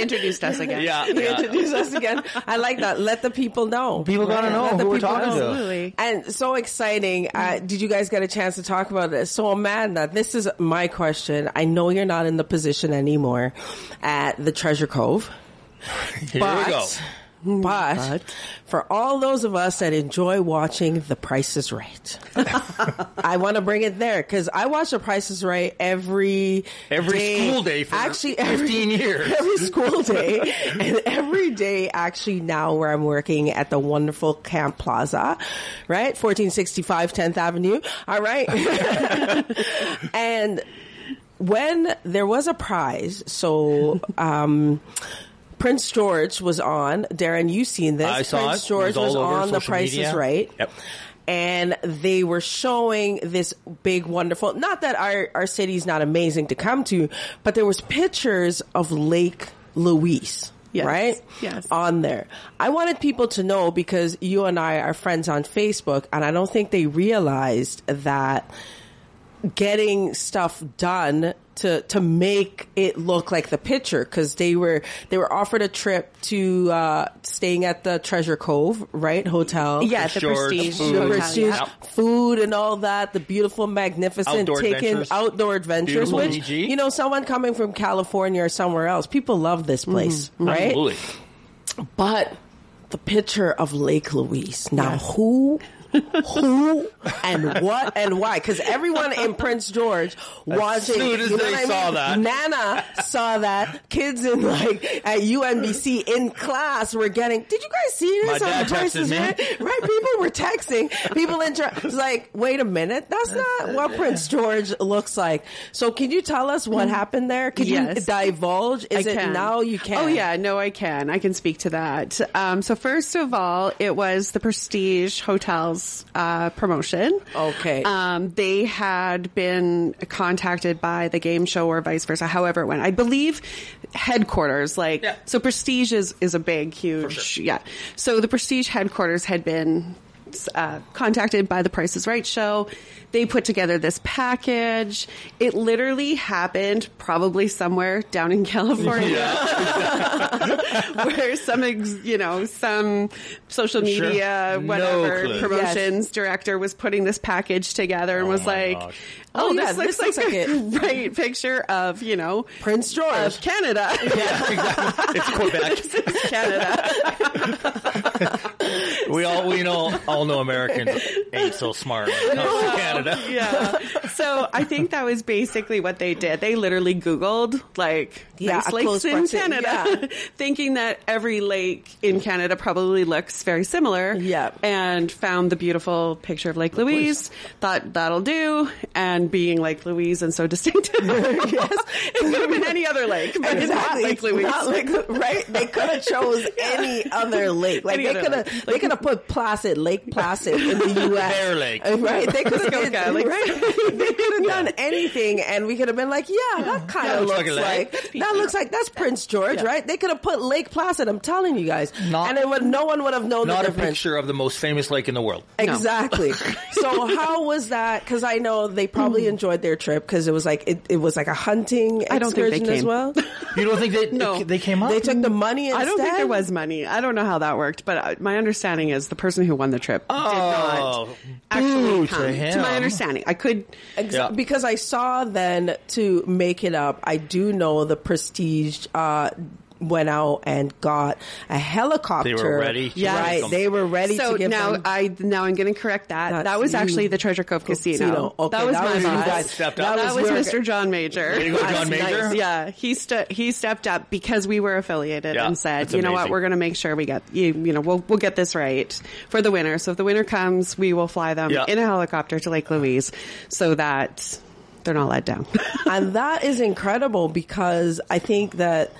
introduced us again. Yeah, he yeah. introduced us again. I like that. Let the people know. People gotta know Let who we're talking know. to. Absolutely. And so exciting. Uh, did you guys get a chance to talk about this? So Amanda, this is my question. I know you're not in the position anymore at the Treasure Cove. Here but, we go. But, for all those of us that enjoy watching The Price is Right, I want to bring it there because I watch The Price is Right every Every day. school day for actually every, 15 years. Every school day and every day actually now where I'm working at the wonderful Camp Plaza, right, 1465 10th Avenue. All right, and when there was a prize, so um, Prince George was on. Darren, you seen this? I saw Prince it. It George was all was, over on The social Price media. is Right. Yep. And they were showing this big, wonderful. Not that our our city's not amazing to come to, but there was pictures of Lake Louise. Yes. Right? Yes. On there. I wanted people to know because you and I are friends on Facebook and I don't think they realized that getting stuff done to to make it look like the picture because they were they were offered a trip to uh staying at the Treasure Cove right hotel Yeah, the George, Prestige food. the Hotel, prestige, yeah. food and all that, the beautiful, magnificent, Outdoor taking adventures. outdoor adventures, Beautiful which, EG. you know, someone coming from California or somewhere else, people love this place, right? Absolutely. But the picture of Lake Louise. Now, who, who, and what and why? Because everyone in Prince George watching, soon as you know they what I saw mean? that. Nana saw that. Kids in like at UNBC in class were getting. Did you guys see this? My on dad the Price texted me. Right? Right? People were texting. People in tra- it's like, wait a minute, that's not what Prince George looks like. So, can you tell us what happened there? Could you divulge? Is I it can. now? You can. Oh yeah, no, I can. I can speak to that. Um, so first of all, it was the Prestige Hotels uh, promotion. Okay. Um, they had been contacted by the game show or vice versa. However, it went. I believe headquarters, like Yeah. so, Prestige is is a big, huge, yeah. So the Prestige headquarters had been uh, contacted by the Price is Right show. They put together this package. It literally happened probably somewhere down in California, where some, ex, you know, some social media, No whatever clue. promotions director was putting this package together and was oh like, gosh. "Oh, Oh, yeah, this looks this like, looks a like great picture of you know Prince George. of Canada." Yeah, exactly. It's Quebec. Canada. We all we know all know Americans ain't so smart when it comes to Canada. yeah. So I think that was basically what they did. They literally Googled like Yeah, nice lakes in proximity, Canada, yeah. thinking that every lake in Canada probably looks very similar. Yeah. And found the beautiful picture of Lake Louise. Thought that'll do. And being Lake Louise and so distinctive. yes. It could have been any other lake, but it's not Exactly. Lake Louise. Not like- right? They could have chose any other lake. Like Any they could have, lake. they could have put Placid, Lake Placid in the U.S. Bear Lake. Right? They could have Muskoka, like- right? They could have done anything, and we could have been like, yeah, that kind of looks looks like like, that looks like that's Prince George, right? They could have put Lake Placid. I'm telling you guys, Not- and it would, no one would have known Not the a difference. picture of the most famous lake in the world. Exactly. so how was that? Because I know they probably enjoyed their trip because it was like it, it was like a hunting I don't think they excursion as came. well. You don't think they No. they came up? They took the money instead. I don't think there was money. I don't know how that worked, but uh, my understanding is the person who won the trip did Oh, not actually boo to come. him. My understanding, I could. Ex- Yeah. Because I saw then to make it up, I do know the Prestige uh, went out and got a helicopter. They were ready to Yeah, right. They were ready so to give now them. I now I'm going to correct that. That's that was you. actually the Treasure Cove Casino. Casino. Okay, that was that my was you boss. guys. Stepped That, up. was your- Mr. John Major. You go, John Major. nice. Yeah, he st- he stepped up because we were affiliated Yeah, and said, that's you know what, we're going to make sure we get you. You know, we'll we'll get this right for the winner. So if the winner comes, we will fly them Yeah. in a helicopter to Lake Louise, so that they're not let down. and that is incredible because I think that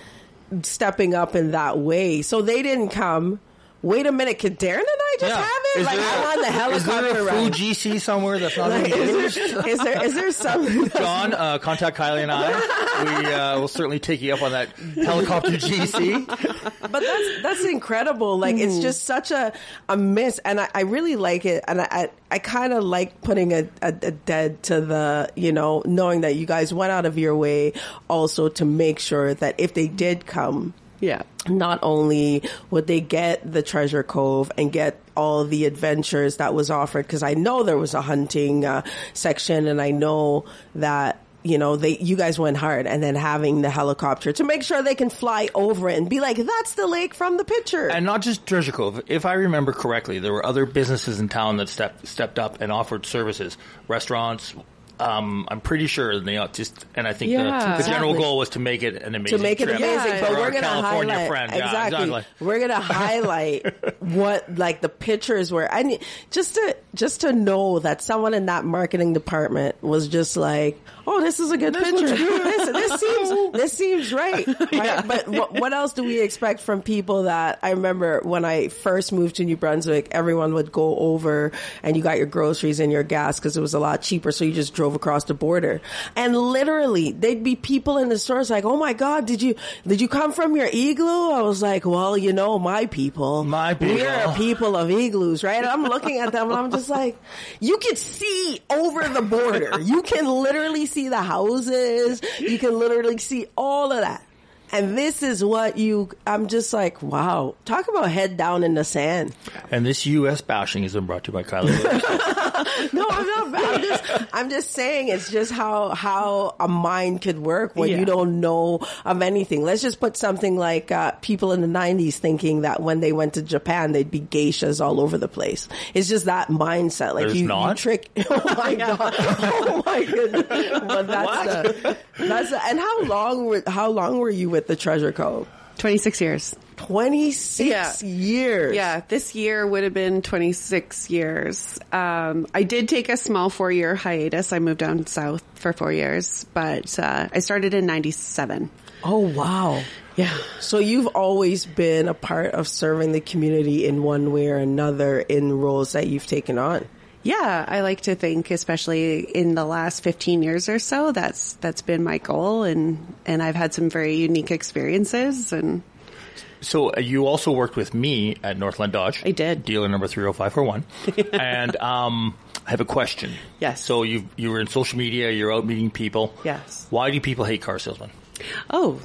stepping up in that way. So they didn't come. Wait a minute, can Darren and I just Yeah. have it? Is like there- I'm on the helicopter Is there a ride. GC somewhere that's not Like, is, there, is there is there some John, uh, contact Kylie and I. We uh, will certainly take you up on that helicopter GC. but that's that's incredible. Like Mm. it's just such a a miss, and I, I really like it, and I I, I kind of like putting a, a, a dead to the you know knowing that you guys went out of your way also to make sure that if they did come. Yeah. Not only would they get the treasure cove and get all the adventures that was offered, because I know there was a hunting uh, section, and I know that you know they you guys went hard, and then having the helicopter to make sure they can fly over it and be like, "That's the lake from the picture." And not just Treasure Cove. If I remember correctly, there were other businesses in town that stepped stepped up and offered services, restaurants. Um, I'm pretty sure they ought just, and I think Yeah. the, the general goal was to make it an amazing to make it amazing, Yeah. but we're gonna California highlight friend. Yeah, exactly. exactly. We're gonna highlight what like the pictures were. I need just to just to know that someone in that marketing department was just like, "Oh, this is a good picture. this, this seems this seems right." right? But what, what else do we expect from people that I remember when I first moved to New Brunswick? Everyone would go over and you got your groceries and your gas because it was a lot cheaper, so you just drove across the border. And literally, they'd be people in the stores like, "Oh my God, did you did you come from your igloo?" I was like, "Well, you know, my people, My people, we are people. people of igloos, right?" And I'm looking at them and I'm just like, "You could see over the border. You can literally see the houses. You can literally see all of that." And this is what you, I'm just like, wow. Talk about head down in the sand. And this U.S. bashing has been brought to you by Kylie. No, I'm not. I'm just, I'm just saying it's just how how a mind could work when Yeah. you don't know of anything. Let's just put something like uh, people in the '90s thinking that when they went to Japan they'd be geishas all over the place. It's just that mindset. Like There's you, you not? trick. Oh my god! Oh my goodness! But that's the that's the, and how long were how long were you with the Treasure Cove? 26 years. Twenty six Yeah. years. Yeah, this year would have been 26 years. Um, I did take a small four year hiatus. I moved down south for four years, but uh, I started in 97. Oh wow. Yeah. So you've always been a part of serving the community in one way or another in roles that you've taken on. Yeah, I like to think, especially in the last 15 years or so, that's that's been my goal, and and I've had some very unique experiences, and So uh, you also worked with me at Northland Dodge. I did. Dealer number 30541. and um, I have a question. Yes. So you you were in social media. You're out meeting people. Yes. Why do people hate car salesmen? Oh,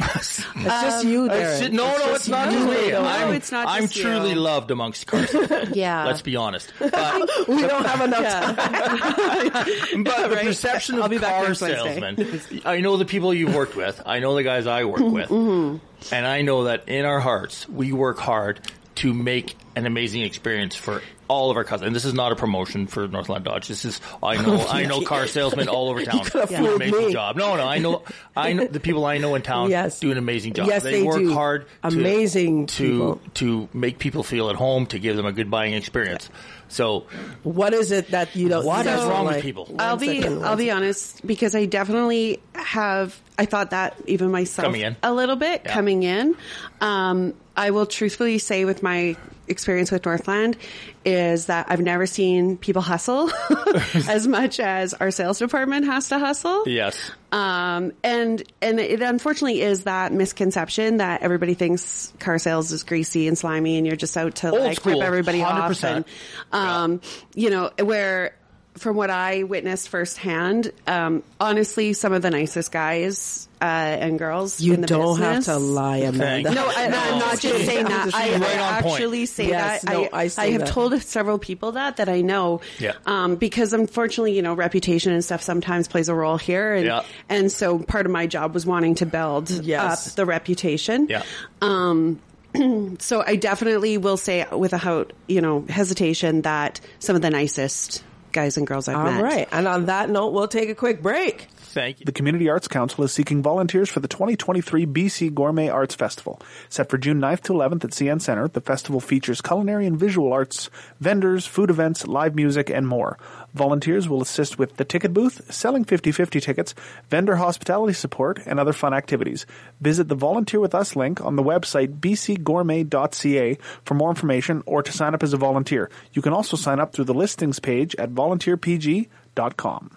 It's just you, It's Darren. ju- no, no, it's not just me. No, I'm, it's not I'm just you. truly loved amongst car salesmen. yeah. Let's be honest. But, We don't have enough time. but the Right. perception I'll of car salesmen, I know the people you've worked with. I know the guys I work with. Mm-hmm. And I know that in our hearts, we work hard to make an amazing experience for all of our customers. And this is not a promotion for Northland Dodge. This is, I know, oh, I know car salesmen all over town do an amazing me. job. No, no, I know, I know the people I know in town Yes. do an amazing job. Yes, they work do. hard Amazing to, people. to make people feel at home, to give them a good buying experience. So What is it that you don't? What you is don't wrong with people? I'll be second, I'll be honest because I definitely have I thought that even myself Coming in. a little bit Yeah. coming in. Um, I will truthfully say with my experience with Northland is that I've never seen people hustle as much as our sales department has to hustle. yes. Um, and, and it unfortunately is that misconception that everybody thinks car sales is greasy and slimy and you're just out to Old like school, rip everybody off 100%. and, um, you know, where from what I witnessed firsthand, um, honestly, some of the nicest guys, uh, and girls You in the don't business. have to lie, Amanda. No, I, I'm not just saying that. I, Right I on point. actually say Yes, that. no, I, I say have that. told several people that that I know. Yeah. Um, because unfortunately, you know, reputation and stuff sometimes plays a role here, and Yeah. and so part of my job was wanting to build Yes. up the reputation. Yeah. Um. So I definitely will say without you know hesitation that some of the nicest guys and girls I've All met. right. And on that note, we'll take a quick break. Thank you. The Community Arts Council is seeking volunteers for the 2023 BC Gourmet Arts Festival. Set for June 9th to 11th at CN Center, the festival features culinary and visual arts, vendors, food events, live music, and more. Volunteers will assist with the ticket booth, selling 50-50 tickets, vendor hospitality support, and other fun activities. Visit the Volunteer With Us link on the website bcgourmet.ca for more information or to sign up as a volunteer. You can also sign up through the listings page at volunteerpg.com.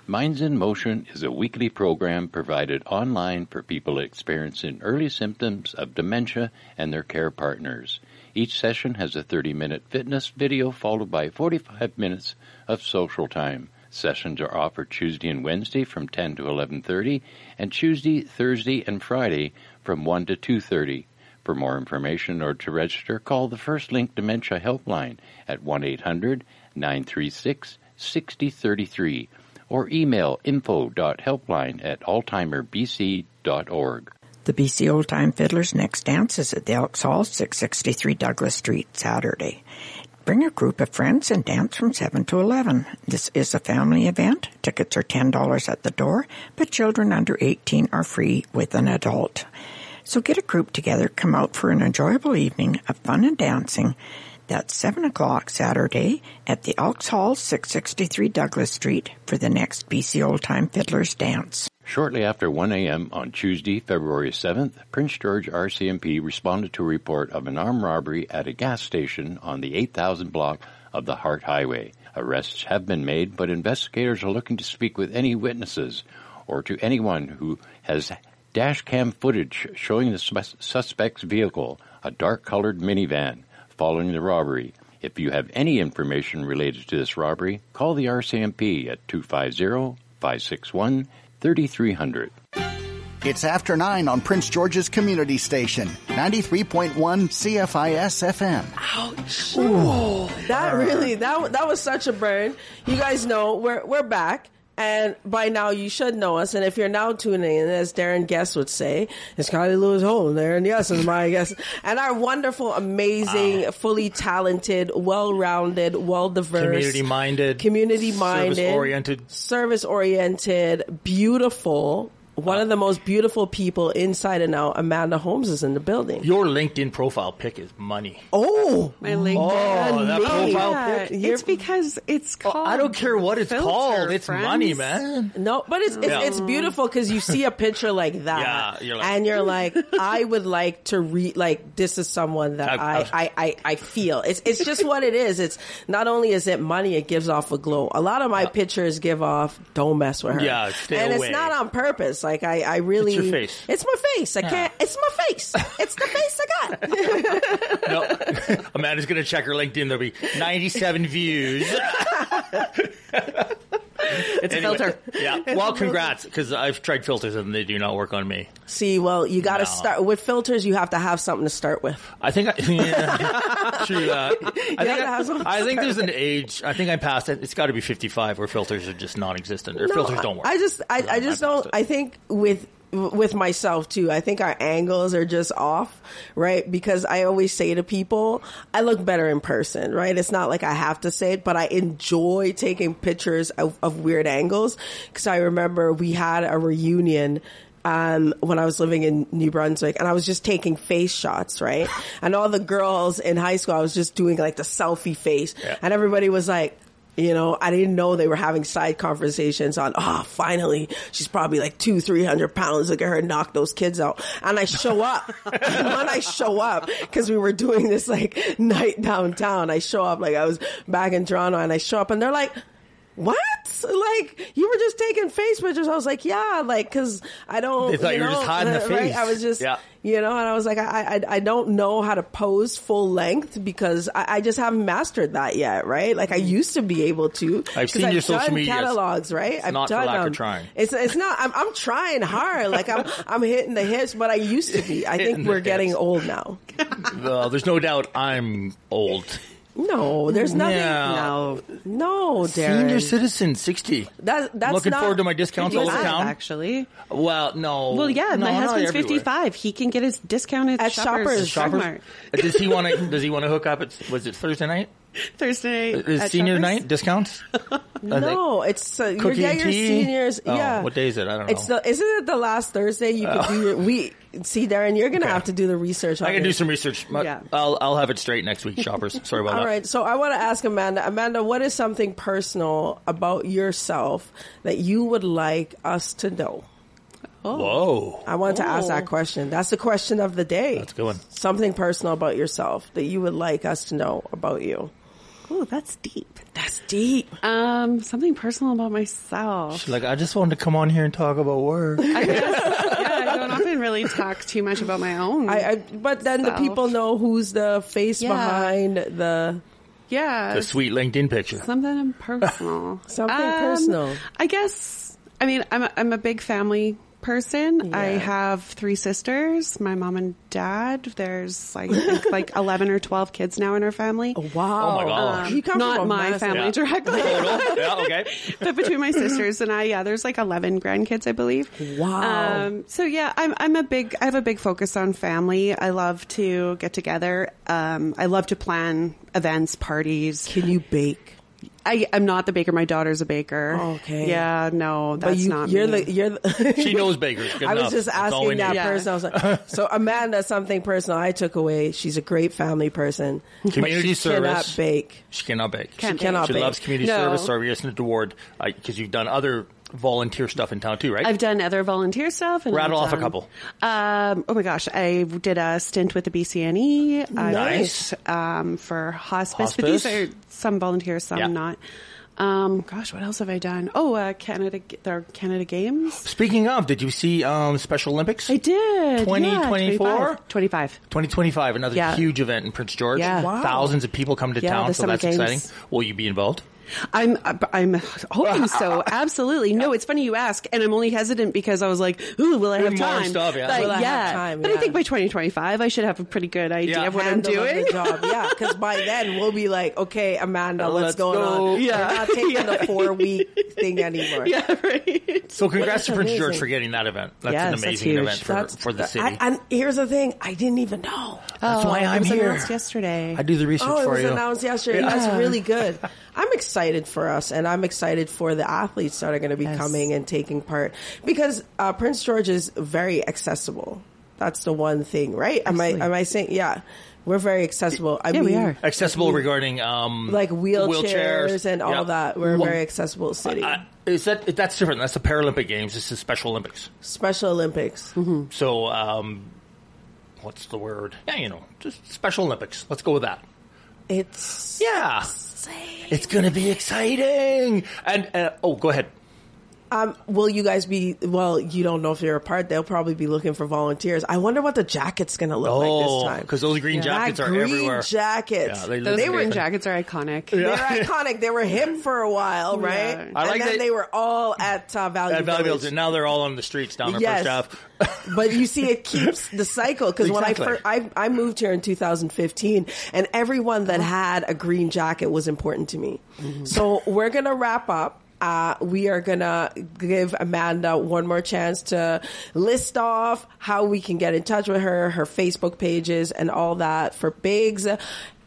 Minds in Motion is a weekly program provided online for people experiencing early symptoms of dementia and their care partners. Each session has a 30 minute fitness video followed by 45 minutes of social time. Sessions are offered Tuesday and Wednesday from 10 to 11:30 and Tuesday, Thursday and Friday from 1 to 2:30. For more information or to register, call the First Link Dementia Helpline at 1-800-936-6033 or email info.helpline at alzheimerbc.org. The BC Old Time Fiddlers' next dance is at the Elks Hall, 663 Douglas Street, Saturday. Bring a group of friends and dance from 7 to 11. This is a family event. Tickets are $10 at the door, but children under 18 are free with an adult. So get a group together, come out for an enjoyable evening of fun and dancing. That's 7 o'clock Saturday at the Elks Hall, 663 Douglas Street for the next BC Old Time Fiddlers dance. Shortly after 1 a.m. on Tuesday, February 7th, Prince George RCMP responded to a report of an armed robbery at a gas station on the 8000 block of the Hart Highway. Arrests have been made, but investigators are looking to speak with any witnesses or to anyone who has dash cam footage showing the suspect's vehicle, a dark-colored minivan, following the robbery. If you have any information related to this robbery, call the RCMP at 250 561 3300. It's after 9 on Prince George's Community Station, 93.1 CFIS FM. Ooh, that really that that was such a burn. You guys know we're we're back. And by now you should know us. And if you're now tuning in, as Darren Guest would say, it's Kylie Lewis Holt. Darren Yes is my guest. And our wonderful, amazing, ah. fully talented, well-rounded, well-diverse, Community-minded, community-minded, service-oriented. service-oriented, beautiful, one of the most beautiful people inside and out. Amanda Holmes is in the building. Your LinkedIn profile pic is money. Oh, My LinkedIn. Oh, that me. profile Yeah, pic. it's because it's called. I don't care what it's filter, called. It's friends. money, man. No, but it's it's, Yeah. it's beautiful because you see a picture like that, Yeah, you're like- and you're like, I would like to read. Like this is someone that I've- I, I've- I, I I feel. It's it's just what it is. It's not only is it money, it gives off a glow. A lot of my pictures give off. Don't mess with her. Yeah, stay and away. it's not on purpose. Like I I really. It's your face. It's my face. I ah. can't. It's my face. It's the face I got. No, Amanda's gonna check her LinkedIn. There'll be 97 views. It's a filter. Yeah. Well, congrats, because I've tried filters and they do not work on me. See, well, you got to No. start with filters. You have to have something to start with. I think I, yeah, true that. I think, something I, think there's an age. I think I passed it. It's got to be 55 where filters are just non-existent or filters don't work. I just, I, I just don't. I think with with myself too. I think our angles are just off, right? Because I always say to people, I look better in person, right? It's not like I have to say it, but I enjoy taking pictures of, of weird angles. Because I remember we had a reunion um, when I was living in New Brunswick and I was just taking face shots, right? And all the girls in high school, I was just doing like the selfie face and everybody was like, you know, I didn't know they were having side conversations on, oh, finally, she's probably like two, three hundred pounds. Look at her knock those kids out. And I show up. when I show up, cause we were doing this like night downtown, I show up like I was back in Toronto and I show up and they're like, what? Like you were just taking face pictures. I was like, yeah, like cause I don't. They thought you were know, just hiding the right? face. I was just, Yeah. you know, and I was like, I, I, I don't know how to pose full length because I, I just haven't mastered that yet, right? Like I used to be able to. I've seen your social media. Catalogs, right? it's I've not for done lack of them. trying. It's it's not. I'm I'm trying hard. Like I'm I'm hitting the hips, but I used to be. I think we're getting old now. Well, there's no doubt I'm old. No, there's nothing. Yeah. No, no, Darren. Senior citizen, 60. That, that's Looking not, forward to my discounts all over Five, town. Actually, Well, no. well, yeah, no, my husband's fifty-five. He can get his discounted At shoppers. Shoppers. Shoppers? Does he want to? Does he want to hook up? At was it Thursday night? Thursday Is at senior Shoppers? night discounts? No, it's uh, you Cookie get and your tea? seniors. Oh, yeah, what day is it? I don't know. It's the isn't it the last Thursday? You could do your, we see Darren. You're gonna Okay. have to do the research. On I can it. do some research. but Yeah. I'll I'll have it straight next week, shoppers. Sorry about All that. right, so I want to ask Amanda. Amanda, what is something personal about yourself that you would like us to know? Oh. Whoa. I want to ask that question. That's the question of the day. That's a good one. Something personal about yourself that you would like us to know about you. Oh, that's deep. That's deep. Um, something personal about myself. She's like, I just wanted to come on here and talk about work. I guess, yeah, I don't often really talk too much about my own. I, I but then the people know who's the face Yeah. behind the yeah, the sweet LinkedIn picture. something personal. Something Um, personal. I guess. I mean, I'm a, I'm a big family person. I have three sisters. My mom and dad. There's like I think like eleven or twelve kids now in our family. Oh, wow. Oh my gosh. you come Not from my massive- family Yeah. directly. Yeah, okay. but between my sisters and I, yeah, there's like 11 grandkids, I believe. Wow. Um, so yeah, I'm, I'm a big, I have a big focus on family. I love to get together. Um, I love to plan events, parties. Can you bake? I, I'm not the baker. My daughter's a baker. Okay. Yeah, no, that's But you, not you're me. the you're the. She knows bakers. Good I was just That's asking that need. Yeah. person. I was like, so Amanda, something personal I took away. She's a great family person. Community she service. Cannot bake. She cannot bake. Can't she cannot She bake. loves community No. service. Sorry, recent award because you've done other volunteer stuff in town too, right? I've done other volunteer stuff. And Rattle I've off a couple. Um, oh my gosh, I did a stint with the BCNE. Nice. worked, um, for hospice, but these are some volunteers, some Yeah. not. Um, gosh, what else have I done? Oh, uh, Canada, their Canada Games. Speaking of, did you see um, Special Olympics? I did. 2024? Yeah, 25. 2025, another Yeah. huge event in Prince George. Yeah. Wow. Thousands of people come to Yeah, town, so that's Games. exciting. Will you be involved? I'm I'm hoping so. Absolutely. No, it's funny you ask, and I'm only hesitant because I was like, "Ooh, will I have More time?" stuff, yeah. But Will I have time? But Yeah. I think by 2025, I should have a pretty good idea Yeah. of what Handle I'm doing. the job. Yeah, because by then we'll be like, okay, Amanda, what's going go. on? Yeah. We're not taking Yeah. the four week thing anymore. yeah, right. So congrats to Prince. George for getting that event. That's Yes, an amazing huge. event for, That's- for the city. I, and here's the thing, I didn't even know. that's oh, why Oh, it I'm was here. announced yesterday. I do the research Oh, it for was you. announced yesterday. That's really good. I'm excited for us, and I'm excited for the athletes that are going to be Yes. coming and taking part because uh, Prince George is very accessible. That's the one thing, right? Am I? Am I saying? Yeah, we're very accessible. I Yeah, we are. Accessible regarding um, Like wheelchairs, and all Yeah. that. We're a Well, very accessible city. uh, is that that's different? That's the Paralympic Games. This is Special Olympics. Special Olympics. So, um, what's the word? Yeah, you know, just Special Olympics. Let's go with that. It's Yeah, it's gonna be exciting. And uh, oh, go ahead. Um, will you guys be? Well, you don't know if you're a part. They'll probably be looking for volunteers. I wonder what the jacket's going to look like Oh, this time. because those green jackets That are green everywhere. jackets. Yeah, they Those look green good. jackets are iconic. They're iconic. They were hip for a while, right? Yeah. I like and then that- they were all at uh, Value, At Value Village. Village, and now they're all on the streets down on Yes. First Ave. but you see, it keeps the cycle because when I first I, I moved here in 2015, and everyone that had a green jacket was important to me. So we're gonna wrap up. Uh, we are gonna give Amanda one more chance to list off how we can get in touch with her, her Facebook pages, and all that for Bigs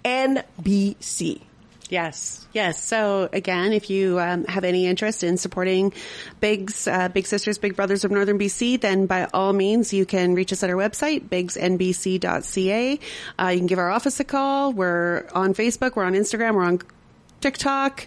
NBC. Yes, yes. So again, if you um, have any interest in supporting Big's uh, Big Sisters, Big Brothers of Northern BC, then by all means you can reach us at our website bigsnbc.ca. Uh, you can give our office a call. We're on Facebook. We're on Instagram. We're on TikTok.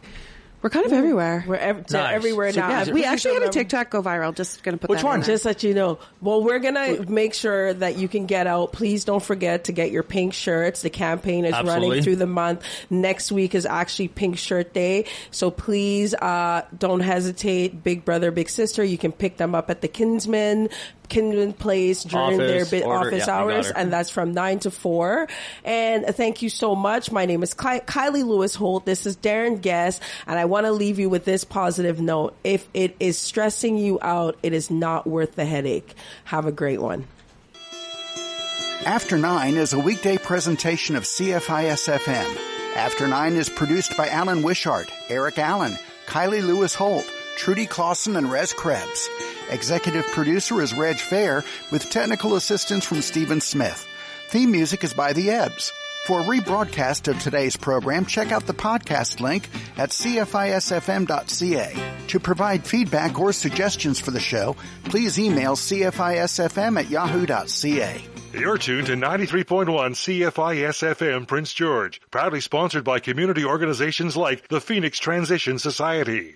We're kind of everywhere. We're ev- to Nice. everywhere So now. yeah, we actually had a TikTok go viral. Just gonna put Which that one? In there. Just let you know. Well, we're gonna make sure that you can get out. Please don't forget to get your pink shirts. The campaign is Absolutely. running through the month. Next week is actually Pink Shirt Day, so please uh, don't hesitate. Big brother, big sister. You can pick them up at the Kinsmen. Kinsmen Place during their Office, bit order- office yeah, hours, and that's from nine to four. And uh, thank you so much. My name is Ky- Kylie Lewis Holt. This is Darren Guest, and I want to leave you with this positive note. If it is stressing you out, it is not worth the headache. Have a great one. After Nine is a weekday presentation of CFIS FM. After Nine is produced by Alan Wishart, Eric Allen, Kylie Lewis Holt, Trudy Clausen, and Rez Krebs. Executive producer is Reg Fair with technical assistance from Stephen Smith. Theme music is by The Ebbs. For a rebroadcast of today's program, check out the podcast link at cfisfm.ca. To provide feedback or suggestions for the show, please email cfisfm at yahoo.ca. You're tuned to 93.1 CFISFM Prince George, proudly sponsored by community organizations like the Phoenix Transition Society.